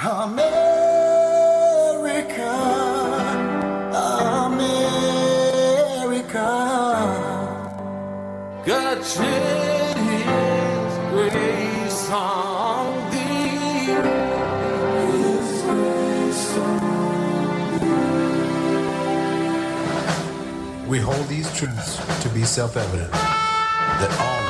America, America, God shed His grace on thee. We hold these truths to be self evident that all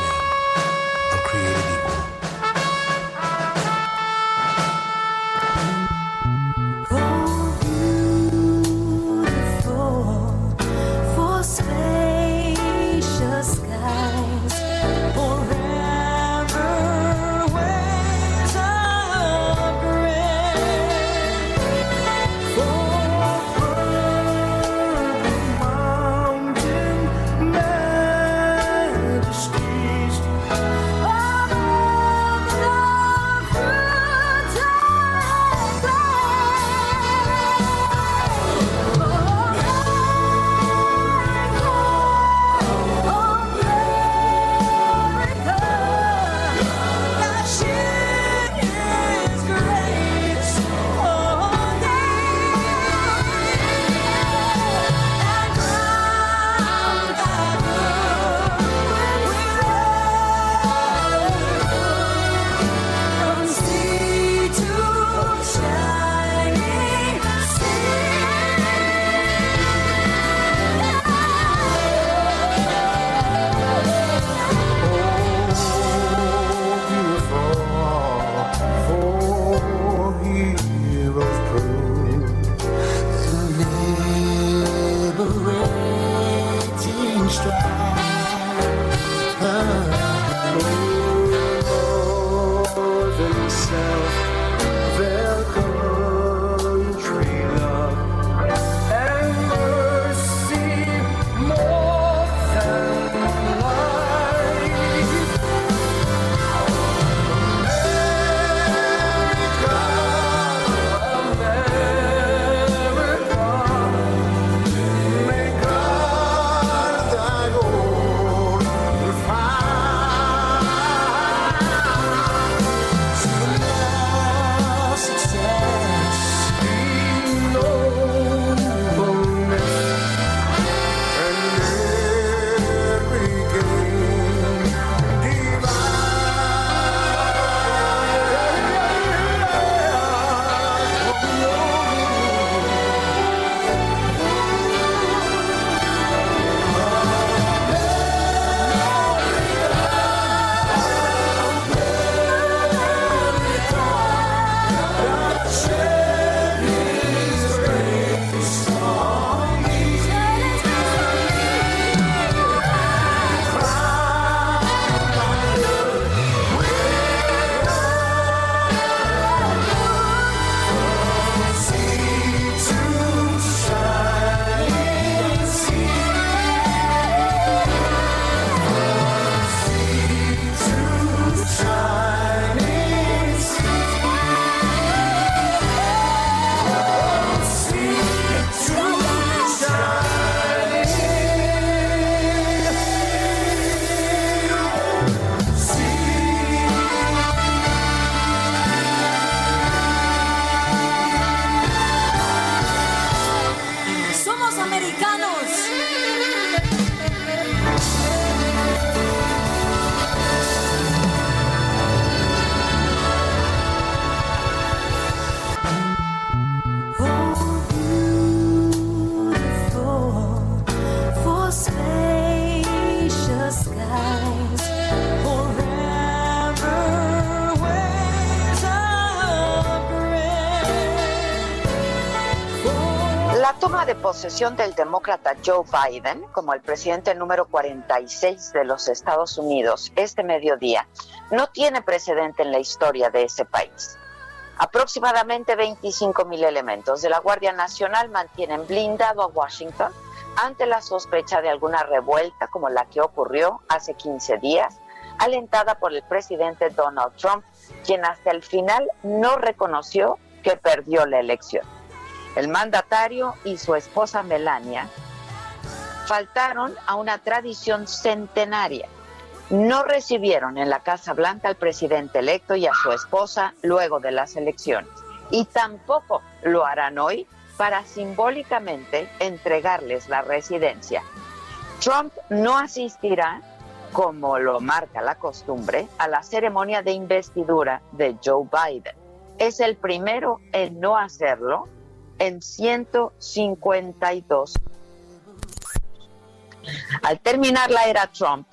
posesión del demócrata Joe Biden como el presidente número 46 de los Estados Unidos este mediodía no tiene precedente en la historia de ese país. Aproximadamente 25 mil elementos de la Guardia Nacional mantienen blindado a Washington ante la sospecha de alguna revuelta como la que ocurrió hace 15 días, alentada por el presidente Donald Trump, quien hasta el final no reconoció que perdió la elección. El mandatario y su esposa Melania faltaron a una tradición centenaria. No recibieron en la Casa Blanca al presidente electo y a su esposa luego de las elecciones. Y tampoco lo harán hoy para simbólicamente entregarles la residencia. Trump no asistirá, como lo marca la costumbre, a la ceremonia de investidura de Joe Biden. Es el primero en no hacerlo en 152. Al terminar la era Trump,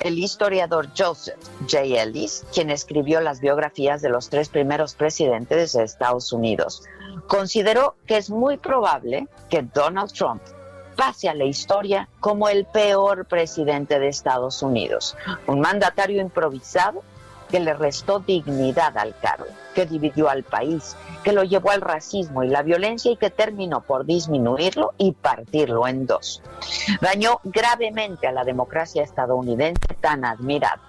el historiador Joseph J. Ellis, quien escribió las biografías de los tres primeros presidentes de Estados Unidos, consideró que es muy probable que Donald Trump pase a la historia como el peor presidente de Estados Unidos, un mandatario improvisado que le restó dignidad al cargo, que dividió al país, que lo llevó al racismo y la violencia y que terminó por disminuirlo y partirlo en dos. Dañó gravemente a la democracia estadounidense tan admirada.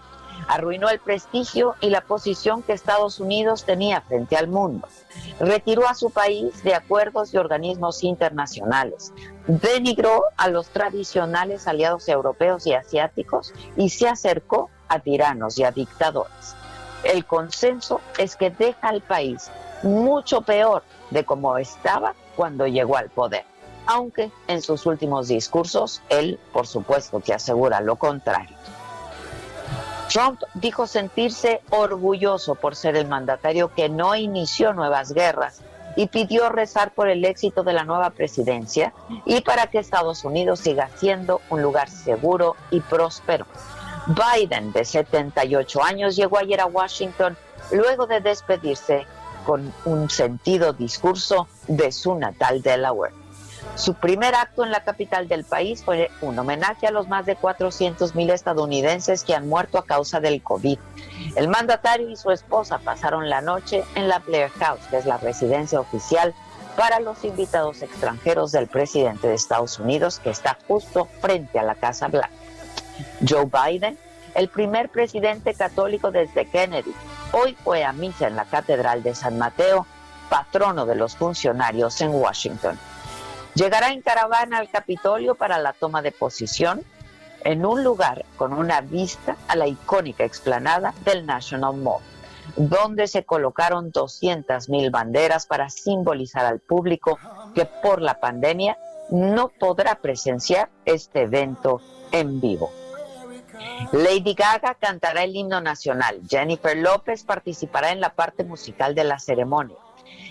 Arruinó el prestigio y la posición que Estados Unidos tenía frente al mundo. Retiró a su país de acuerdos y organismos internacionales. Denigró a los tradicionales aliados europeos y asiáticos y se acercó a tiranos y a dictadores. El consenso es que deja al país mucho peor de como estaba cuando llegó al poder, aunque en sus últimos discursos él, por supuesto, que asegura lo contrario. Trump dijo sentirse orgulloso por ser el mandatario que no inició nuevas guerras y pidió rezar por el éxito de la nueva presidencia y para que Estados Unidos siga siendo un lugar seguro y próspero. Biden, de 78 años, llegó ayer a Washington luego de despedirse con un sentido discurso de su natal Delaware. Su primer acto en la capital del país fue un homenaje a los más de 400 mil estadounidenses que han muerto a causa del COVID. El mandatario y su esposa pasaron la noche en la Blair House, que es la residencia oficial para los invitados extranjeros del presidente de Estados Unidos, que está justo frente a la Casa Blanca. Joe Biden, el primer presidente católico desde Kennedy, hoy fue a misa en la Catedral de San Mateo, patrono de los funcionarios en Washington. Llegará en caravana al Capitolio para la toma de posición en un lugar con una vista a la icónica explanada del National Mall, donde se colocaron 200 mil banderas para simbolizar al público que por la pandemia no podrá presenciar este evento en vivo. Lady Gaga cantará el himno nacional. Jennifer López participará en la parte musical de la ceremonia.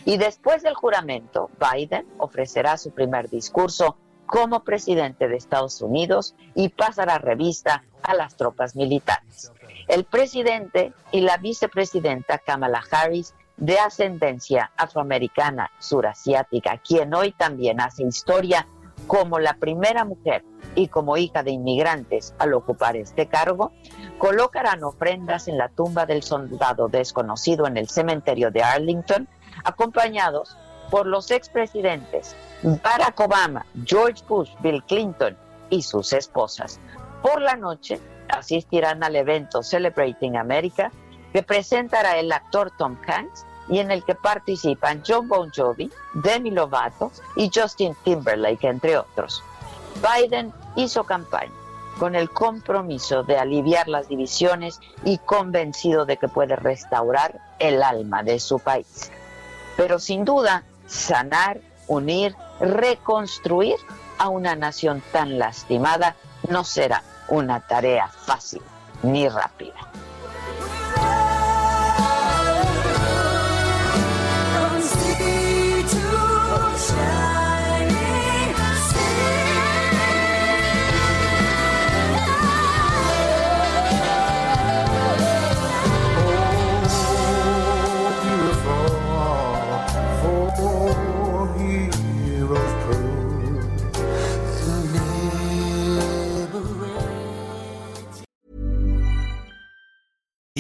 Y después del juramento, Biden ofrecerá su primer discurso como presidente de Estados Unidos y pasará revista a las tropas militares. El presidente y la vicepresidenta Kamala Harris, de ascendencia afroamericana surasiática, quien hoy también hace historia como la primera mujer y como hija de inmigrantes al ocupar este cargo, colocarán ofrendas en la tumba del soldado desconocido en el cementerio de Arlington, acompañados por los expresidentes Barack Obama, George Bush, Bill Clinton y sus esposas. Por la noche asistirán al evento Celebrating America que presentará el actor Tom Hanks y en el que participan John Bon Jovi, Demi Lovato y Justin Timberlake, entre otros. Biden hizo campaña con el compromiso de aliviar las divisiones y convencido de que puede restaurar el alma de su país. Pero sin duda, sanar, unir, reconstruir a una nación tan lastimada no será una tarea fácil ni rápida.